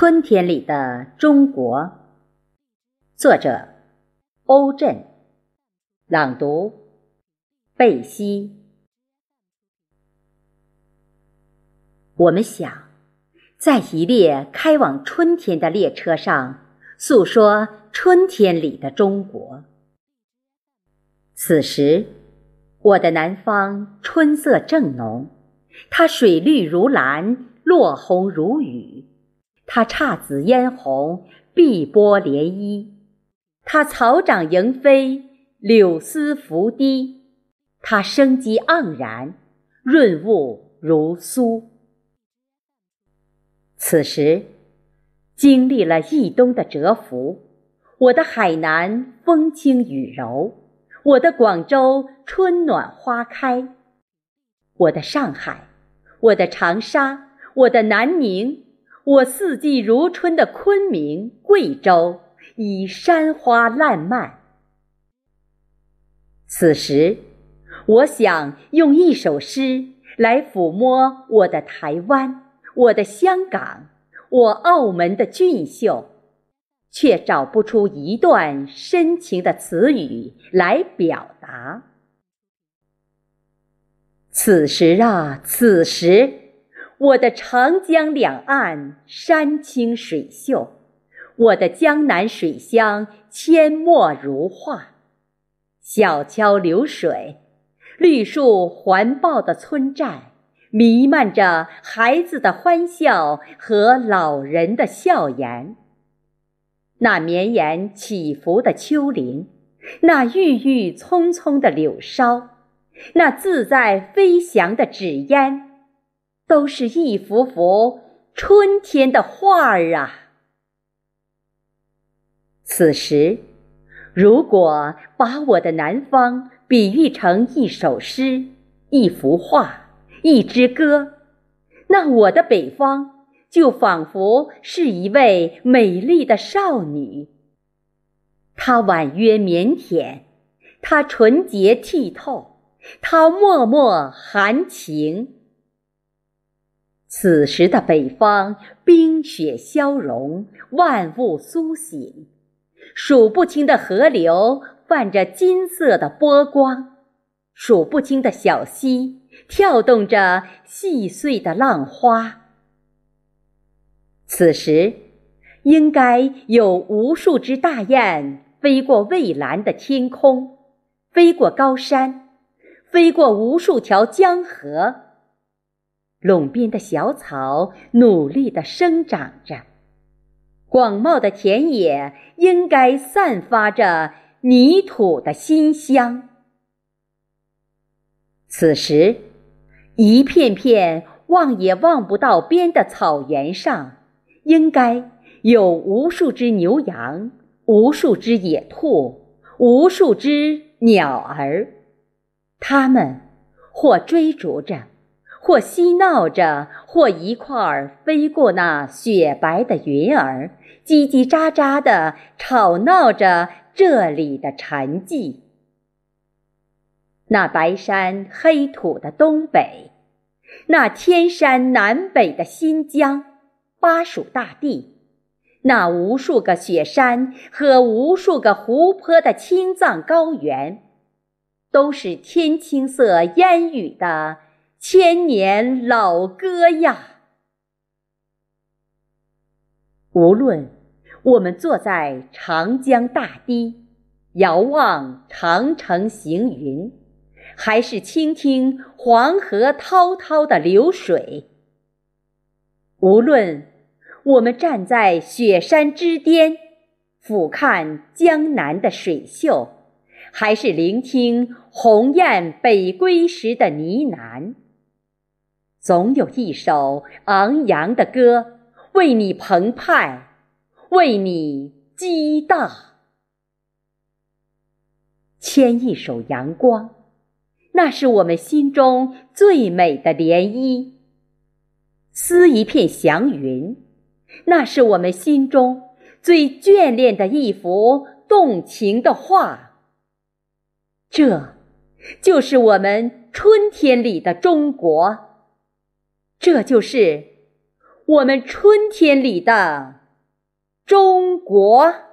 春天里的中国，作者欧震，朗读贝西。我们想，在一列开往春天的列车上，诉说春天里的中国。此时，我的南方春色正浓，它水绿如蓝，落红如雨。它姹紫嫣红，碧波涟漪；它草长莺飞，柳丝拂堤；它生机盎然，润物如酥。此时，经历了一冬的蛰伏，我的海南风轻雨柔，我的广州春暖花开，我的上海，我的长沙，我的南宁。我四季如春的昆明、贵州已山花烂漫。此时，我想用一首诗来抚摸我的台湾、我的香港、我澳门的俊秀，却找不出一段深情的词语来表达。此时啊，此时。我的长江两岸山清水秀，我的江南水乡阡陌如画，小桥流水，绿树环抱的村寨，弥漫着孩子的欢笑和老人的笑颜。那绵延起伏的丘陵，那郁郁葱葱的柳梢，那自在飞翔的纸鸢。都是一幅幅春天的画儿啊！此时，如果把我的南方比喻成一首诗、一幅画、一支歌，那我的北方就仿佛是一位美丽的少女。她婉约腼腆，她纯洁剔透，她脉脉含情。此时的北方，冰雪消融，万物苏醒，数不清的河流泛着金色的波光，数不清的小溪跳动着细碎的浪花。此时，应该有无数只大雁飞过蔚蓝的天空，飞过高山，飞过无数条江河。垄边的小草努力地生长着，广袤的田野应该散发着泥土的馨香。此时，一片片望也望不到边的草原上，应该有无数只牛羊，无数只野兔，无数只鸟儿，它们或追逐着。或嬉闹着，或一块儿飞过那雪白的云儿，叽叽喳喳地吵闹着这里的沉寂。那白山黑土的东北，那天山南北的新疆，巴蜀大地，那无数个雪山和无数个湖泊的青藏高原，都是天青色烟雨的。千年老歌呀！无论我们坐在长江大堤，遥望长城行云，还是倾听黄河滔滔的流水；无论我们站在雪山之巅，俯瞰江南的水秀，还是聆听鸿雁北归时的呢喃。总有一首昂扬的歌，为你澎湃，为你激荡。牵一首阳光，那是我们心中最美的涟漪；撕一片祥云，那是我们心中最眷恋的一幅动情的画。这，就是我们春天里的中国。这就是我们春天里的中国。